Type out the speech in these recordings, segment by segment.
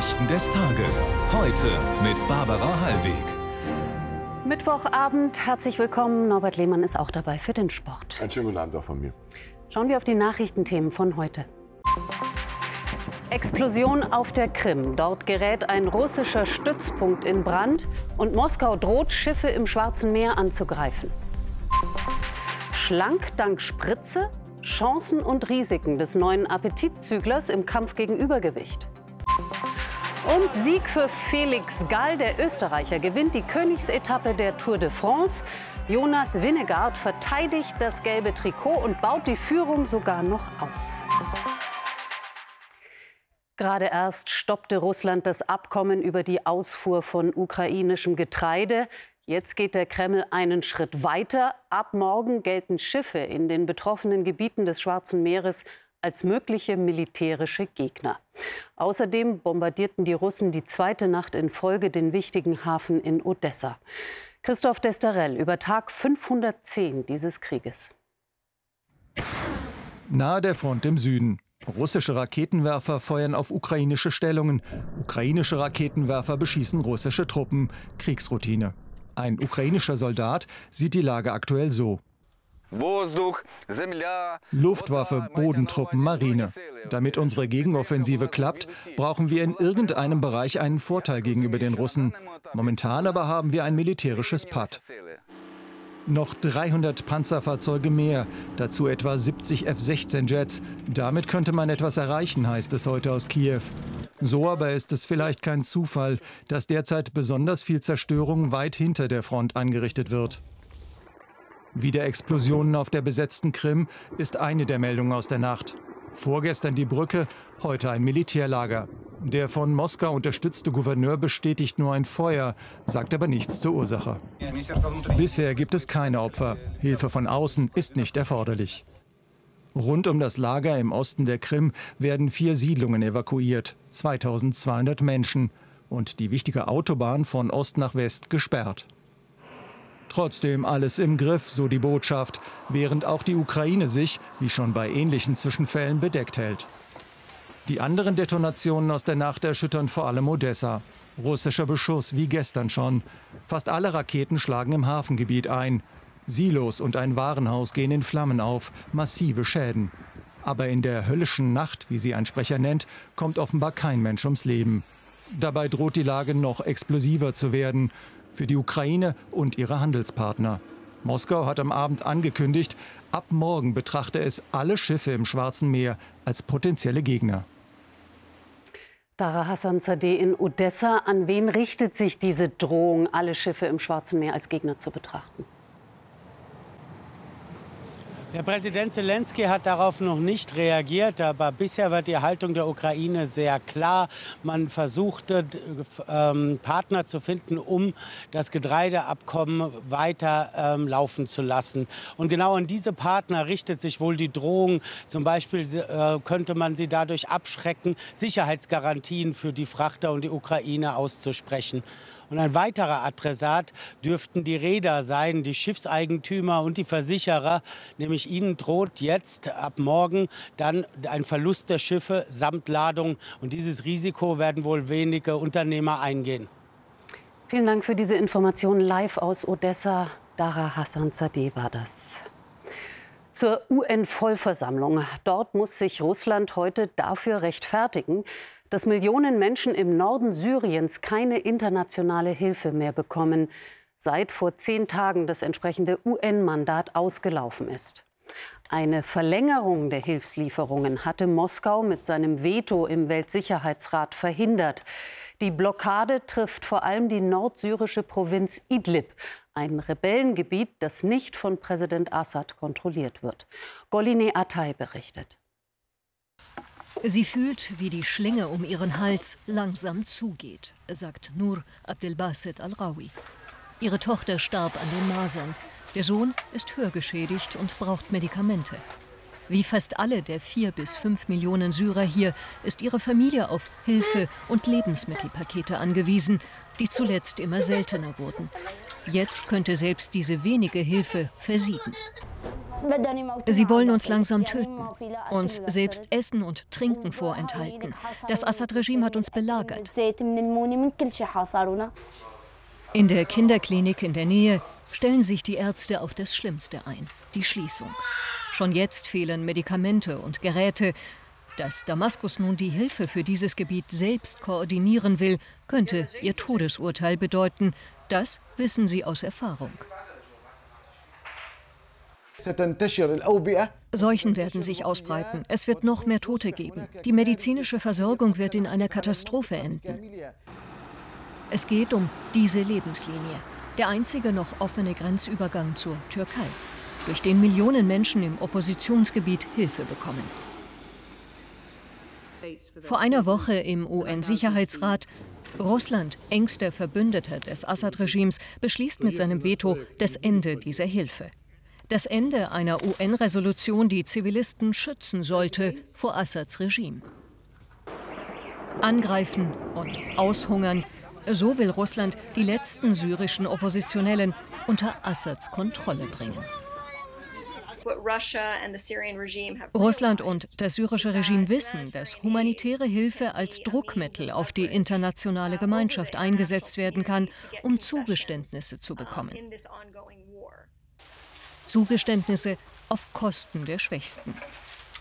Nachrichten des Tages. Heute mit Barbara Hallweg. Mittwochabend, herzlich willkommen. Norbert Lehmann ist auch dabei für den Sport. Einen schönen guten Abend auch von mir. Schauen wir auf die Nachrichtenthemen von heute. Explosion auf der Krim. Dort gerät ein russischer Stützpunkt in Brand und Moskau droht, Schiffe im Schwarzen Meer anzugreifen. Schlank dank Spritze? Chancen und Risiken des neuen Appetitzüglers im Kampf gegen Übergewicht. Und Sieg für Felix Gall. Der Österreicher gewinnt die Königsetappe der Tour de France. Jonas Winnegaard verteidigt das gelbe Trikot und baut die Führung sogar noch aus. Gerade erst stoppte Russland das Abkommen über die Ausfuhr von ukrainischem Getreide. Jetzt geht der Kreml einen Schritt weiter. Ab morgen gelten Schiffe in den betroffenen Gebieten des Schwarzen Meeres als mögliche militärische Gegner. Außerdem bombardierten die Russen die zweite Nacht in Folge den wichtigen Hafen in Odessa. Christoph Desterell über Tag 510 dieses Krieges. Nahe der Front im Süden. Russische Raketenwerfer feuern auf ukrainische Stellungen. Ukrainische Raketenwerfer beschießen russische Truppen. Kriegsroutine. Ein ukrainischer Soldat sieht die Lage aktuell so. Luftwaffe, Bodentruppen, Marine. Damit unsere Gegenoffensive klappt, brauchen wir in irgendeinem Bereich einen Vorteil gegenüber den Russen. Momentan aber haben wir ein militärisches Patt. Noch 300 Panzerfahrzeuge mehr, dazu etwa 70 F-16-Jets. Damit könnte man etwas erreichen, heißt es heute aus Kiew. So aber ist es vielleicht kein Zufall, dass derzeit besonders viel Zerstörung weit hinter der Front angerichtet wird. Wieder Explosionen auf der besetzten Krim ist eine der Meldungen aus der Nacht. Vorgestern die Brücke, heute ein Militärlager. Der von Moskau unterstützte Gouverneur bestätigt nur ein Feuer, sagt aber nichts zur Ursache. Bisher gibt es keine Opfer. Hilfe von außen ist nicht erforderlich. Rund um das Lager im Osten der Krim werden vier Siedlungen evakuiert, 2200 Menschen und die wichtige Autobahn von Ost nach West gesperrt. Trotzdem alles im Griff, so die Botschaft, während auch die Ukraine sich, wie schon bei ähnlichen Zwischenfällen, bedeckt hält. Die anderen Detonationen aus der Nacht erschüttern vor allem Odessa. Russischer Beschuss wie gestern schon. Fast alle Raketen schlagen im Hafengebiet ein. Silos und ein Warenhaus gehen in Flammen auf, massive Schäden. Aber in der höllischen Nacht, wie sie ein Sprecher nennt, kommt offenbar kein Mensch ums Leben. Dabei droht die Lage noch explosiver zu werden für die Ukraine und ihre Handelspartner. Moskau hat am Abend angekündigt, ab morgen betrachte es alle Schiffe im Schwarzen Meer als potenzielle Gegner. Dara Hassan Zadeh in Odessa. An wen richtet sich diese Drohung, alle Schiffe im Schwarzen Meer als Gegner zu betrachten? Der Präsident Zelensky hat darauf noch nicht reagiert, aber bisher wird die Haltung der Ukraine sehr klar. Man versuchte, ähm, Partner zu finden, um das Getreideabkommen weiter ähm, laufen zu lassen. Und genau an diese Partner richtet sich wohl die Drohung. Zum Beispiel äh, könnte man sie dadurch abschrecken, Sicherheitsgarantien für die Frachter und die Ukraine auszusprechen. Und ein weiterer Adressat dürften die Räder sein, die Schiffseigentümer und die Versicherer. Nämlich ihnen droht jetzt ab morgen dann ein Verlust der Schiffe samt Ladung. Und dieses Risiko werden wohl wenige Unternehmer eingehen. Vielen Dank für diese Informationen live aus Odessa. Dara Hassan Zadeh war das. Zur UN-Vollversammlung. Dort muss sich Russland heute dafür rechtfertigen, dass Millionen Menschen im Norden Syriens keine internationale Hilfe mehr bekommen, seit vor zehn Tagen das entsprechende UN-Mandat ausgelaufen ist. Eine Verlängerung der Hilfslieferungen hatte Moskau mit seinem Veto im Weltsicherheitsrat verhindert. Die Blockade trifft vor allem die nordsyrische Provinz Idlib, ein Rebellengebiet, das nicht von Präsident Assad kontrolliert wird. Goline Atay berichtet. Sie fühlt, wie die Schlinge um ihren Hals langsam zugeht, sagt Nur Abdelbaset al-Rawi. Ihre Tochter starb an den Masern. Der Sohn ist hörgeschädigt und braucht Medikamente. Wie fast alle der vier bis fünf Millionen Syrer hier ist ihre Familie auf Hilfe und Lebensmittelpakete angewiesen, die zuletzt immer seltener wurden. Jetzt könnte selbst diese wenige Hilfe versiegen. Sie wollen uns langsam töten, uns selbst Essen und Trinken vorenthalten. Das Assad-Regime hat uns belagert. In der Kinderklinik in der Nähe stellen sich die Ärzte auf das Schlimmste ein, die Schließung. Schon jetzt fehlen Medikamente und Geräte. Dass Damaskus nun die Hilfe für dieses Gebiet selbst koordinieren will, könnte ihr Todesurteil bedeuten. Das wissen sie aus Erfahrung. Seuchen werden sich ausbreiten. Es wird noch mehr Tote geben. Die medizinische Versorgung wird in einer Katastrophe enden. Es geht um diese Lebenslinie, der einzige noch offene Grenzübergang zur Türkei, durch den Millionen Menschen im Oppositionsgebiet Hilfe bekommen. Vor einer Woche im UN-Sicherheitsrat Russland, engster Verbündeter des Assad-Regimes, beschließt mit seinem Veto das Ende dieser Hilfe. Das Ende einer UN-Resolution, die Zivilisten schützen sollte vor Assads Regime. Angreifen und aushungern, so will Russland die letzten syrischen Oppositionellen unter Assads Kontrolle bringen. Russland und das syrische Regime wissen, dass humanitäre Hilfe als Druckmittel auf die internationale Gemeinschaft eingesetzt werden kann, um Zugeständnisse zu bekommen. Zugeständnisse auf Kosten der Schwächsten.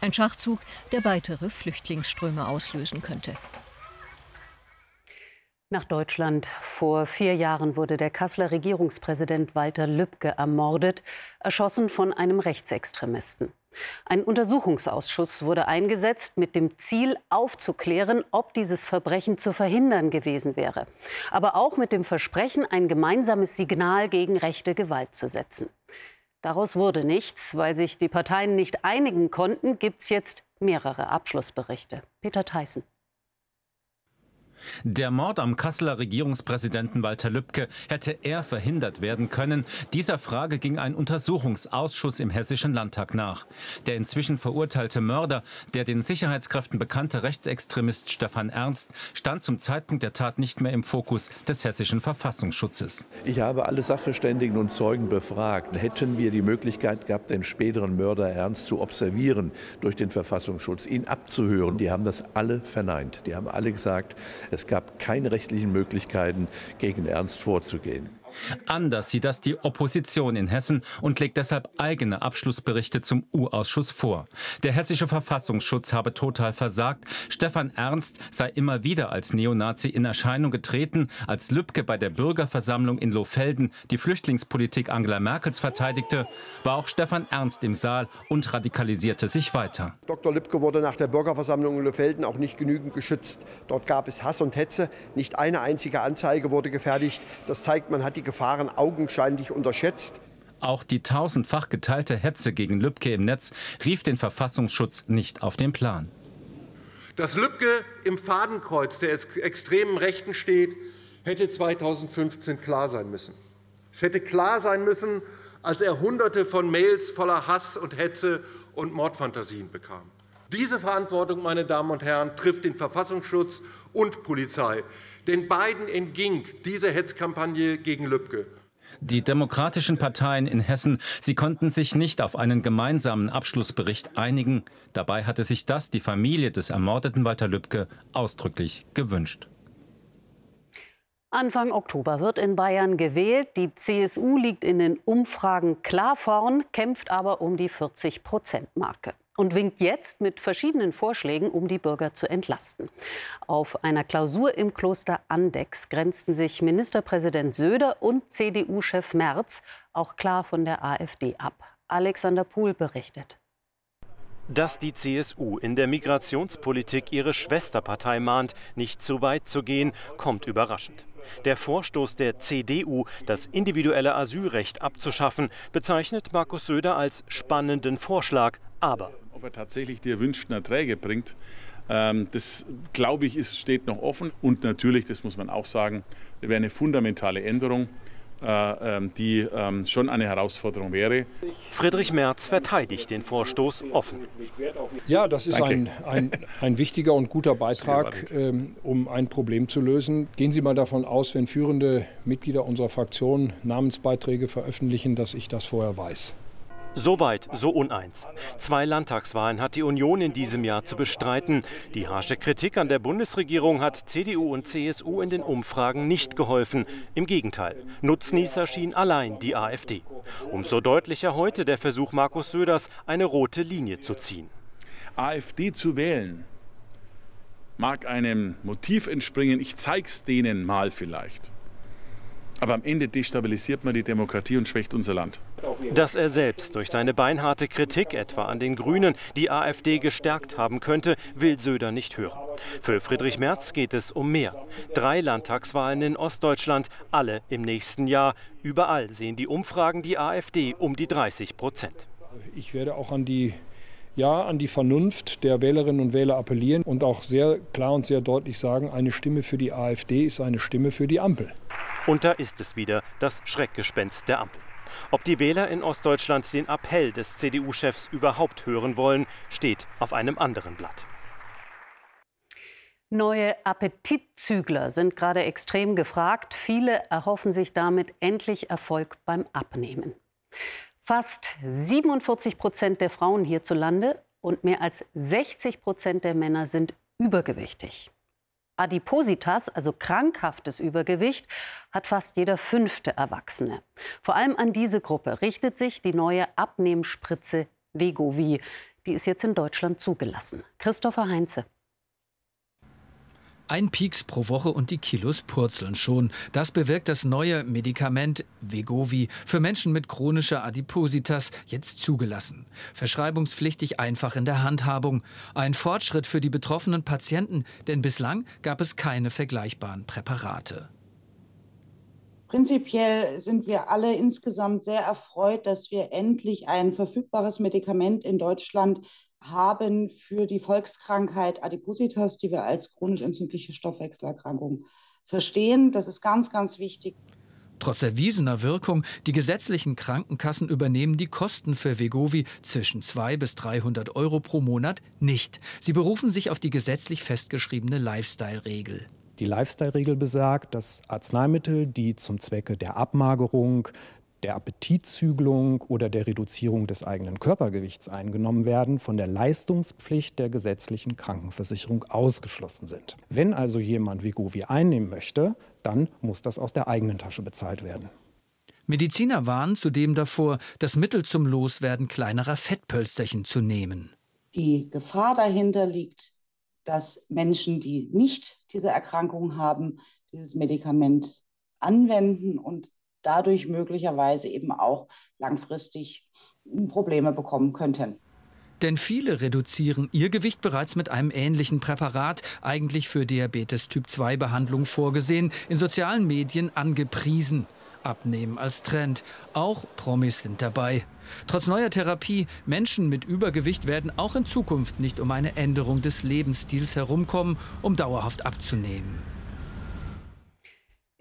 Ein Schachzug, der weitere Flüchtlingsströme auslösen könnte. Nach Deutschland. Vor vier Jahren wurde der Kasseler Regierungspräsident Walter Lübcke ermordet, erschossen von einem Rechtsextremisten. Ein Untersuchungsausschuss wurde eingesetzt mit dem Ziel, aufzuklären, ob dieses Verbrechen zu verhindern gewesen wäre. Aber auch mit dem Versprechen, ein gemeinsames Signal gegen rechte Gewalt zu setzen. Daraus wurde nichts. Weil sich die Parteien nicht einigen konnten, gibt es jetzt mehrere Abschlussberichte. Peter Theissen. Der Mord am Kasseler Regierungspräsidenten Walter Lübcke hätte er verhindert werden können. Dieser Frage ging ein Untersuchungsausschuss im Hessischen Landtag nach. Der inzwischen verurteilte Mörder, der den Sicherheitskräften bekannte Rechtsextremist Stefan Ernst, stand zum Zeitpunkt der Tat nicht mehr im Fokus des hessischen Verfassungsschutzes. Ich habe alle Sachverständigen und Zeugen befragt. Hätten wir die Möglichkeit gehabt, den späteren Mörder Ernst zu observieren durch den Verfassungsschutz, ihn abzuhören, die haben das alle verneint. Die haben alle gesagt, es gab keine rechtlichen Möglichkeiten, gegen Ernst vorzugehen. Anders sieht das die Opposition in Hessen und legt deshalb eigene Abschlussberichte zum U-Ausschuss vor. Der hessische Verfassungsschutz habe total versagt. Stefan Ernst sei immer wieder als Neonazi in Erscheinung getreten, als Lübcke bei der Bürgerversammlung in Lohfelden die Flüchtlingspolitik Angela Merkels verteidigte, war auch Stefan Ernst im Saal und radikalisierte sich weiter. Dr. Lübcke wurde nach der Bürgerversammlung in Lohfelden auch nicht genügend geschützt. Dort gab es Hass und Hetze. Nicht eine einzige Anzeige wurde gefertigt. Das zeigt, man hat die Gefahren augenscheinlich unterschätzt. Auch die tausendfach geteilte Hetze gegen Lübcke im Netz rief den Verfassungsschutz nicht auf den Plan. Dass Lübcke im Fadenkreuz der extremen Rechten steht, hätte 2015 klar sein müssen. Es hätte klar sein müssen, als er Hunderte von Mails voller Hass und Hetze und Mordfantasien bekam. Diese Verantwortung, meine Damen und Herren, trifft den Verfassungsschutz und Polizei. Den beiden entging diese Hetzkampagne gegen Lübcke. Die demokratischen Parteien in Hessen, sie konnten sich nicht auf einen gemeinsamen Abschlussbericht einigen. Dabei hatte sich das die Familie des ermordeten Walter Lübcke ausdrücklich gewünscht. Anfang Oktober wird in Bayern gewählt. Die CSU liegt in den Umfragen klar vorn, kämpft aber um die 40-Prozent-Marke und winkt jetzt mit verschiedenen Vorschlägen, um die Bürger zu entlasten. Auf einer Klausur im Kloster Andex grenzten sich Ministerpräsident Söder und CDU-Chef Merz auch klar von der AfD ab. Alexander Pohl berichtet. Dass die CSU in der Migrationspolitik ihre Schwesterpartei mahnt, nicht zu weit zu gehen, kommt überraschend. Der Vorstoß der CDU, das individuelle Asylrecht abzuschaffen, bezeichnet Markus Söder als spannenden Vorschlag, aber ob er tatsächlich die erwünschten Erträge bringt, ähm, das glaube ich, ist, steht noch offen. Und natürlich, das muss man auch sagen, wäre eine fundamentale Änderung, äh, ähm, die ähm, schon eine Herausforderung wäre. Friedrich Merz verteidigt den Vorstoß offen. Ja, das ist ein, ein, ein, wichtiger und guter Beitrag, um ein Problem zu lösen. Gehen Sie mal davon aus, wenn führende Mitglieder unserer Fraktion Namensbeiträge veröffentlichen, dass ich das vorher weiß. So weit, so uneins. Zwei Landtagswahlen hat die Union in diesem Jahr zu bestreiten. Die harsche Kritik an der Bundesregierung hat CDU und CSU in den Umfragen nicht geholfen. Im Gegenteil, Nutznießer schien allein die AfD. Umso deutlicher heute der Versuch Markus Söders, eine rote Linie zu ziehen. AfD zu wählen, mag einem Motiv entspringen, ich zeig's denen mal vielleicht. Aber am Ende destabilisiert man die Demokratie und schwächt unser Land. Dass er selbst durch seine beinharte Kritik etwa an den Grünen die AfD gestärkt haben könnte, will Söder nicht hören. Für Friedrich Merz geht es um mehr. Drei Landtagswahlen in Ostdeutschland, alle im nächsten Jahr. Überall sehen die Umfragen die AfD um die 30 Prozent. Ich werde auch an die ja an die Vernunft der Wählerinnen und Wähler appellieren und auch sehr klar und sehr deutlich sagen, eine Stimme für die AfD ist eine Stimme für die Ampel. Und da ist es wieder, das Schreckgespenst der Ampel. Ob die Wähler in Ostdeutschland den Appell des CDU-Chefs überhaupt hören wollen, steht auf einem anderen Blatt. Neue Appetitzügler sind gerade extrem gefragt. Viele erhoffen sich damit endlich Erfolg beim Abnehmen. Fast 47 Prozent der Frauen hierzulande und mehr als 60 Prozent der Männer sind übergewichtig. Adipositas, also krankhaftes Übergewicht, hat fast jeder fünfte Erwachsene. Vor allem an diese Gruppe richtet sich die neue Abnehmspritze Vegovi. Die ist jetzt in Deutschland zugelassen. Christopher Heinze. Ein Pieks pro Woche und die Kilos purzeln schon. Das bewirkt das neue Medikament Vegovi für Menschen mit chronischer Adipositas jetzt zugelassen. Verschreibungspflichtig einfach in der Handhabung. Ein Fortschritt für die betroffenen Patienten, denn bislang gab es keine vergleichbaren Präparate. Prinzipiell sind wir alle insgesamt sehr erfreut, dass wir endlich ein verfügbares Medikament in Deutschland haben für die Volkskrankheit Adipositas, die wir als chronisch entzündliche Stoffwechselerkrankung verstehen. Das ist ganz, ganz wichtig. Trotz erwiesener Wirkung, die gesetzlichen Krankenkassen übernehmen die Kosten für Vegovi zwischen 200 bis 300 Euro pro Monat nicht. Sie berufen sich auf die gesetzlich festgeschriebene Lifestyle-Regel. Die Lifestyle-Regel besagt, dass Arzneimittel, die zum Zwecke der Abmagerung, der Appetitzügelung oder der Reduzierung des eigenen Körpergewichts eingenommen werden, von der Leistungspflicht der gesetzlichen Krankenversicherung ausgeschlossen sind. Wenn also jemand Wegovi einnehmen möchte, dann muss das aus der eigenen Tasche bezahlt werden. Mediziner warnen zudem davor, das Mittel zum Loswerden kleinerer Fettpölsterchen zu nehmen. Die Gefahr dahinter liegt, dass Menschen, die nicht diese Erkrankung haben, dieses Medikament anwenden und dadurch möglicherweise eben auch langfristig Probleme bekommen könnten. Denn viele reduzieren ihr Gewicht bereits mit einem ähnlichen Präparat, eigentlich für Diabetes Typ 2 Behandlung vorgesehen, in sozialen Medien angepriesen. Abnehmen als Trend. Auch Promis sind dabei. Trotz neuer Therapie, Menschen mit Übergewicht werden auch in Zukunft nicht um eine Änderung des Lebensstils herumkommen, um dauerhaft abzunehmen.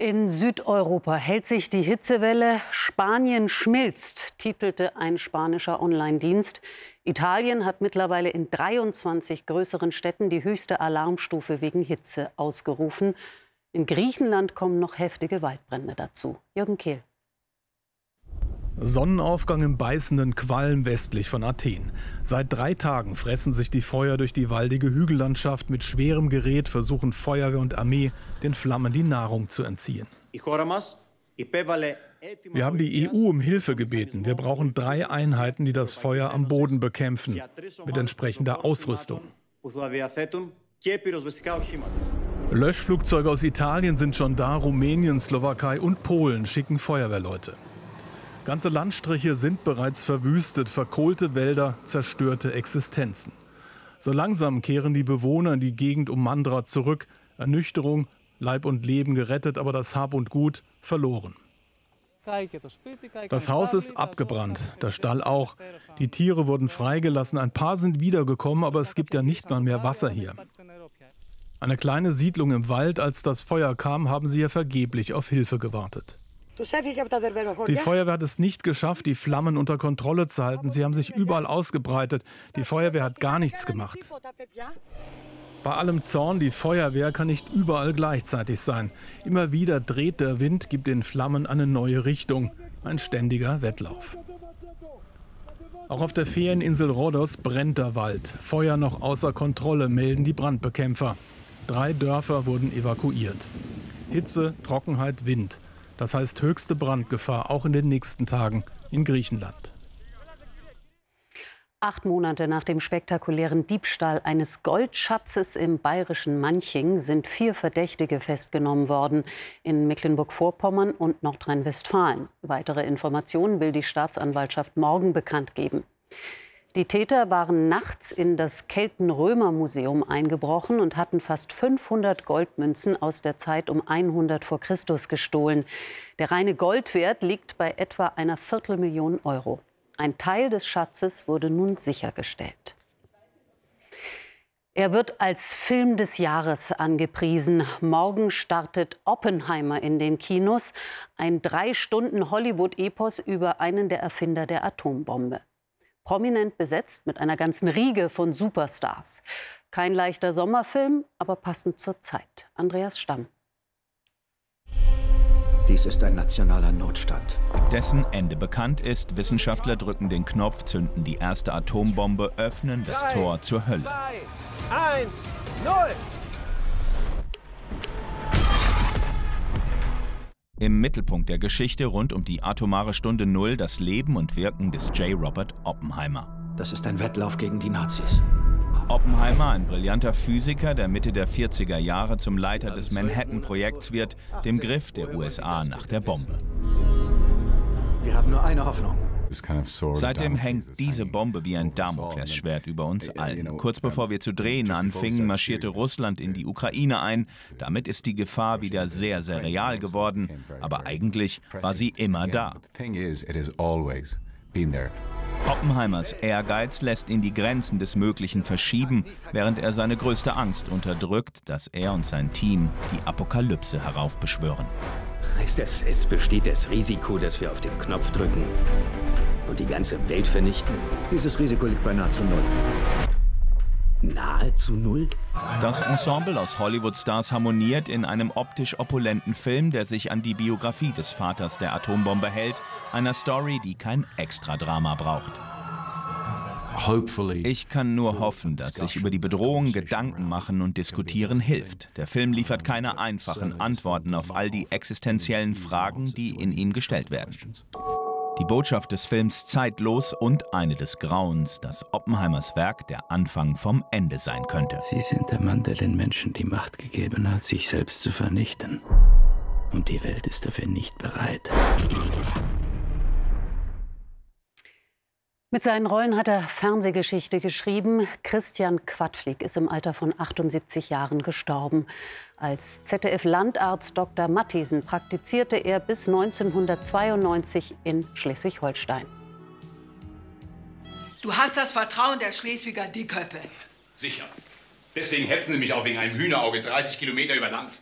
In Südeuropa hält sich die Hitzewelle. Spanien schmilzt, titelte ein spanischer Online-Dienst. Italien hat mittlerweile in 23 größeren Städten die höchste Alarmstufe wegen Hitze ausgerufen. In Griechenland kommen noch heftige Waldbrände dazu. Jürgen Kehl. Sonnenaufgang im beißenden Qualm westlich von Athen. Seit drei Tagen fressen sich die Feuer durch die waldige Hügellandschaft. Mit schwerem Gerät versuchen Feuerwehr und Armee, den Flammen die Nahrung zu entziehen. Wir haben die EU um Hilfe gebeten. Wir brauchen drei Einheiten, die das Feuer am Boden bekämpfen, mit entsprechender Ausrüstung. Löschflugzeuge aus Italien sind schon da, Rumänien, Slowakei und Polen schicken Feuerwehrleute. Ganze Landstriche sind bereits verwüstet, verkohlte Wälder, zerstörte Existenzen. So langsam kehren die Bewohner in die Gegend um Mandra zurück. Ernüchterung, Leib und Leben gerettet, aber das Hab und Gut verloren. Das Haus ist abgebrannt, der Stall auch. Die Tiere wurden freigelassen, ein paar sind wiedergekommen, aber es gibt ja nicht mal mehr Wasser hier. Eine kleine Siedlung im Wald, als das Feuer kam, haben sie ja vergeblich auf Hilfe gewartet. Die Feuerwehr hat es nicht geschafft, die Flammen unter Kontrolle zu halten. Sie haben sich überall ausgebreitet. Die Feuerwehr hat gar nichts gemacht. Bei allem Zorn, die Feuerwehr kann nicht überall gleichzeitig sein. Immer wieder dreht der Wind, gibt den Flammen eine neue Richtung. Ein ständiger Wettlauf. Auch auf der Ferieninsel Rhodos brennt der Wald. Feuer noch außer Kontrolle, melden die Brandbekämpfer. Drei Dörfer wurden evakuiert. Hitze, Trockenheit, Wind. Das heißt höchste Brandgefahr auch in den nächsten Tagen in Griechenland. Acht Monate nach dem spektakulären Diebstahl eines Goldschatzes im bayerischen Manching sind vier Verdächtige festgenommen worden in Mecklenburg-Vorpommern und Nordrhein-Westfalen. Weitere Informationen will die Staatsanwaltschaft morgen bekannt geben. Die Täter waren nachts in das Kelten-Römer-Museum eingebrochen und hatten fast 500 Goldmünzen aus der Zeit um 100 vor Christus gestohlen. Der reine Goldwert liegt bei etwa einer Viertelmillion Euro. Ein Teil des Schatzes wurde nun sichergestellt. Er wird als Film des Jahres angepriesen. Morgen startet Oppenheimer in den Kinos, ein drei Stunden Hollywood-Epos über einen der Erfinder der Atombombe. Prominent besetzt mit einer ganzen Riege von Superstars. Kein leichter Sommerfilm, aber passend zur Zeit. Andreas Stamm. Dies ist ein nationaler Notstand. Dessen Ende bekannt ist. Wissenschaftler drücken den Knopf, zünden die erste Atombombe, öffnen das Drei, Tor zur Hölle. Zwei, eins, null. Im Mittelpunkt der Geschichte rund um die atomare Stunde Null das Leben und Wirken des J. Robert Oppenheimer. Das ist ein Wettlauf gegen die Nazis. Oppenheimer, ein brillanter Physiker, der Mitte der 40er Jahre zum Leiter des Manhattan-Projekts wird, dem Griff der USA nach der Bombe. Wir haben nur eine Hoffnung. Seitdem hängt diese Bombe wie ein Damoklesschwert über uns allen. Kurz bevor wir zu drehen anfingen, marschierte Russland in die Ukraine ein. Damit ist die Gefahr wieder sehr, sehr real geworden. Aber eigentlich war sie immer da. Oppenheimers Ehrgeiz lässt ihn die Grenzen des Möglichen verschieben, während er seine größte Angst unterdrückt, dass er und sein Team die Apokalypse heraufbeschwören. Heißt das, es besteht das Risiko, dass wir auf den Knopf drücken und die ganze Welt vernichten? Dieses Risiko liegt bei nahezu null. Nahezu null? Das Ensemble aus Hollywood-Stars harmoniert in einem optisch opulenten Film, der sich an die Biografie des Vaters der Atombombe hält, einer Story, die kein Extradrama braucht. Ich kann nur hoffen, dass sich über die Bedrohung Gedanken machen und diskutieren hilft. Der Film liefert keine einfachen Antworten auf all die existenziellen Fragen, die in ihm gestellt werden. Die Botschaft des Films zeitlos und eine des Grauens, dass Oppenheimers Werk der Anfang vom Ende sein könnte. Sie sind der Mann, der den Menschen die Macht gegeben hat, sich selbst zu vernichten. Und die Welt ist dafür nicht bereit. Mit seinen Rollen hat er Fernsehgeschichte geschrieben. Christian Quadflieg ist im Alter von 78 Jahren gestorben. Als ZDF-Landarzt Dr. Mathiesen praktizierte er bis 1992 in Schleswig-Holstein. Du hast das Vertrauen der Schleswiger Dickhöppe. Sicher. Deswegen hetzen Sie mich auch wegen einem Hühnerauge 30 Kilometer über Land.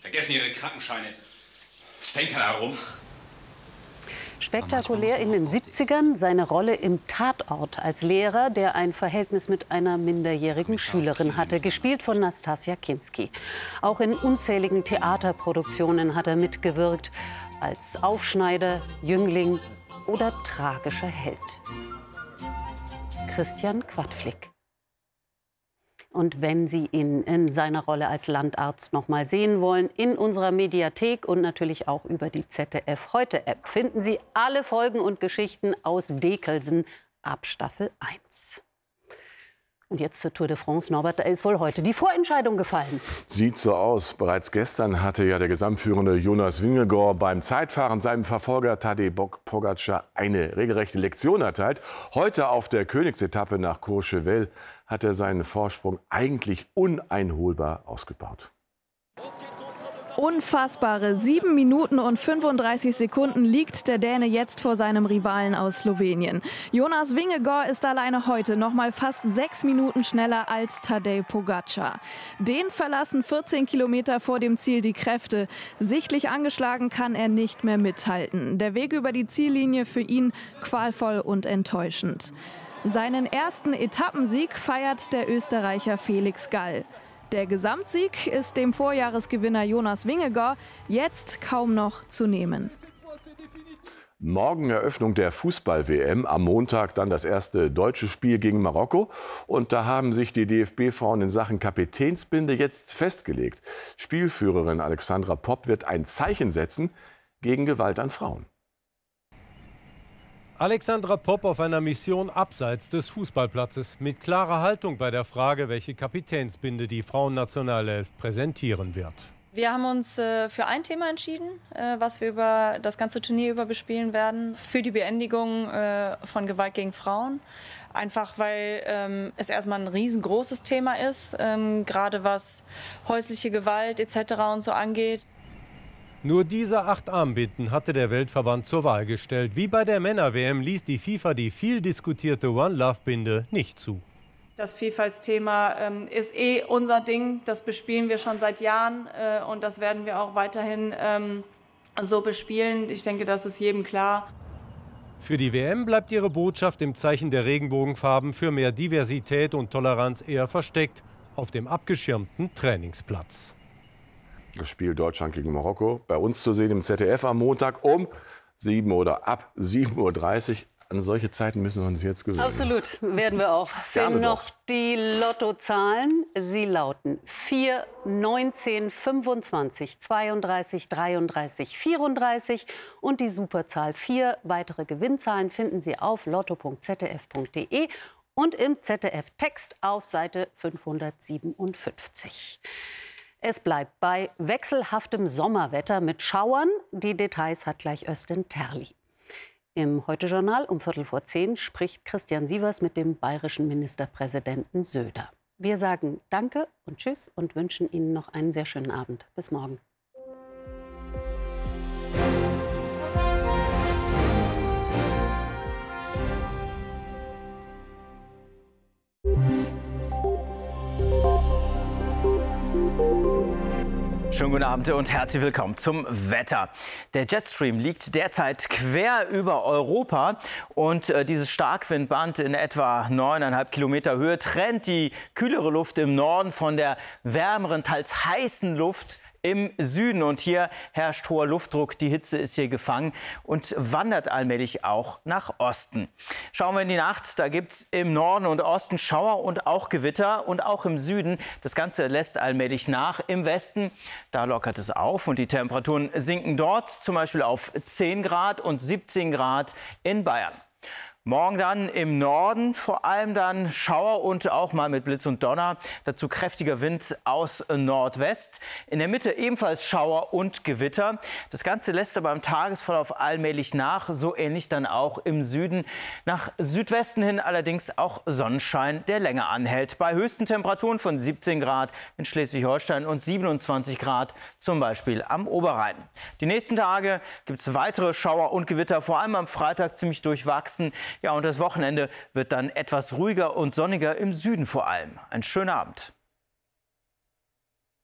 Vergessen Ihre Krankenscheine. Denken herum. Spektakulär in den 70ern seine Rolle im Tatort als Lehrer, der ein Verhältnis mit einer minderjährigen Schülerin hatte, gespielt von Nastasia Kinski. Auch in unzähligen Theaterproduktionen hat er mitgewirkt, als Aufschneider, Jüngling oder tragischer Held. Christian Quadflick. Und wenn Sie ihn in seiner Rolle als Landarzt noch mal sehen wollen, in unserer Mediathek und natürlich auch über die ZDF Heute App finden Sie alle Folgen und Geschichten aus Dekelsen ab Staffel 1. Und jetzt zur Tour de France. Norbert, da ist wohl heute die Vorentscheidung gefallen. Sieht so aus. Bereits gestern hatte ja der gesamtführende Jonas Wingegaard beim Zeitfahren seinem Verfolger Tadej Pogacar eine regelrechte Lektion erteilt. Heute auf der Königsetappe nach Courchevel hat er seinen Vorsprung eigentlich uneinholbar ausgebaut. Unfassbare 7 Minuten und 35 Sekunden liegt der Däne jetzt vor seinem Rivalen aus Slowenien. Jonas Wingegaard ist alleine heute noch mal fast 6 Minuten schneller als Tadej Pogacar. Den verlassen 14 Kilometer vor dem Ziel die Kräfte. Sichtlich angeschlagen kann er nicht mehr mithalten. Der Weg über die Ziellinie für ihn qualvoll und enttäuschend. Seinen ersten Etappensieg feiert der Österreicher Felix Gall. Der Gesamtsieg ist dem Vorjahresgewinner Jonas Wingegaard jetzt kaum noch zu nehmen. Morgen Eröffnung der Fußball-WM, am Montag dann das erste deutsche Spiel gegen Marokko. Und da haben sich die DFB-Frauen in Sachen Kapitänsbinde jetzt festgelegt. Spielführerin Alexandra Popp wird ein Zeichen setzen gegen Gewalt an Frauen. Alexandra Popp auf einer Mission abseits des Fußballplatzes mit klarer Haltung bei der Frage, welche Kapitänsbinde die Frauennationalelf präsentieren wird. Wir haben uns äh, für ein Thema entschieden, äh, was wir über das ganze Turnier über bespielen werden, für die Beendigung äh, von Gewalt gegen Frauen. Einfach weil ähm, es erstmal ein riesengroßes Thema ist, ähm, gerade was häusliche Gewalt etc. und so angeht. Nur diese acht Armbinden hatte der Weltverband zur Wahl gestellt. Wie bei der Männer-WM ließ die FIFA die viel diskutierte One-Love-Binde nicht zu. Das Vielfaltsthema ähm, ist eh unser Ding. Das bespielen wir schon seit Jahren äh, und das werden wir auch weiterhin ähm, so bespielen. Ich denke, das ist jedem klar. Für die WM bleibt ihre Botschaft im Zeichen der Regenbogenfarben für mehr Diversität und Toleranz eher versteckt auf dem abgeschirmten Trainingsplatz. Das Spiel Deutschland gegen Marokko bei uns zu sehen im ZDF am Montag um 7 oder ab 7.30 Uhr. An solche Zeiten müssen wir uns jetzt gewöhnen. Absolut, werden wir auch. Fehlen noch die Lottozahlen. Sie lauten 4, 19, 25, 32, 33, 34 und die Superzahl 4. Weitere Gewinnzahlen finden Sie auf lotto.zdf.de und im ZDF-Text auf Seite 557. Es bleibt bei wechselhaftem Sommerwetter mit Schauern. Die Details hat gleich Östin Terli. Im Heute-Journal um Viertel vor zehn spricht Christian Sievers mit dem bayerischen Ministerpräsidenten Söder. Wir sagen Danke und Tschüss und wünschen Ihnen noch einen sehr schönen Abend. Bis morgen. Schönen guten Abend und herzlich willkommen zum Wetter. Der Jetstream liegt derzeit quer über Europa und äh, dieses Starkwindband in etwa 9,5 Kilometer Höhe trennt die kühlere Luft im Norden von der wärmeren, teils heißen Luft im Süden. Und hier herrscht hoher Luftdruck. Die Hitze ist hier gefangen und wandert allmählich auch nach Osten. Schauen wir in die Nacht. Da gibt es im Norden und Osten Schauer und auch Gewitter. Und auch im Süden. Das Ganze lässt allmählich nach. Im Westen, da lockert es auf. Und die Temperaturen sinken dort zum Beispiel auf 10 Grad und 17 Grad in Bayern. Morgen dann im Norden vor allem dann Schauer und auch mal mit Blitz und Donner. Dazu kräftiger Wind aus Nordwest. In der Mitte ebenfalls Schauer und Gewitter. Das Ganze lässt aber im Tagesverlauf allmählich nach. So ähnlich dann auch im Süden. Nach Südwesten hin allerdings auch Sonnenschein, der länger anhält. Bei höchsten Temperaturen von 17 Grad in Schleswig-Holstein und 27 Grad zum Beispiel am Oberrhein. Die nächsten Tage gibt es weitere Schauer und Gewitter, vor allem am Freitag ziemlich durchwachsen. Ja, und das Wochenende wird dann etwas ruhiger und sonniger im Süden vor allem. Einen schönen Abend.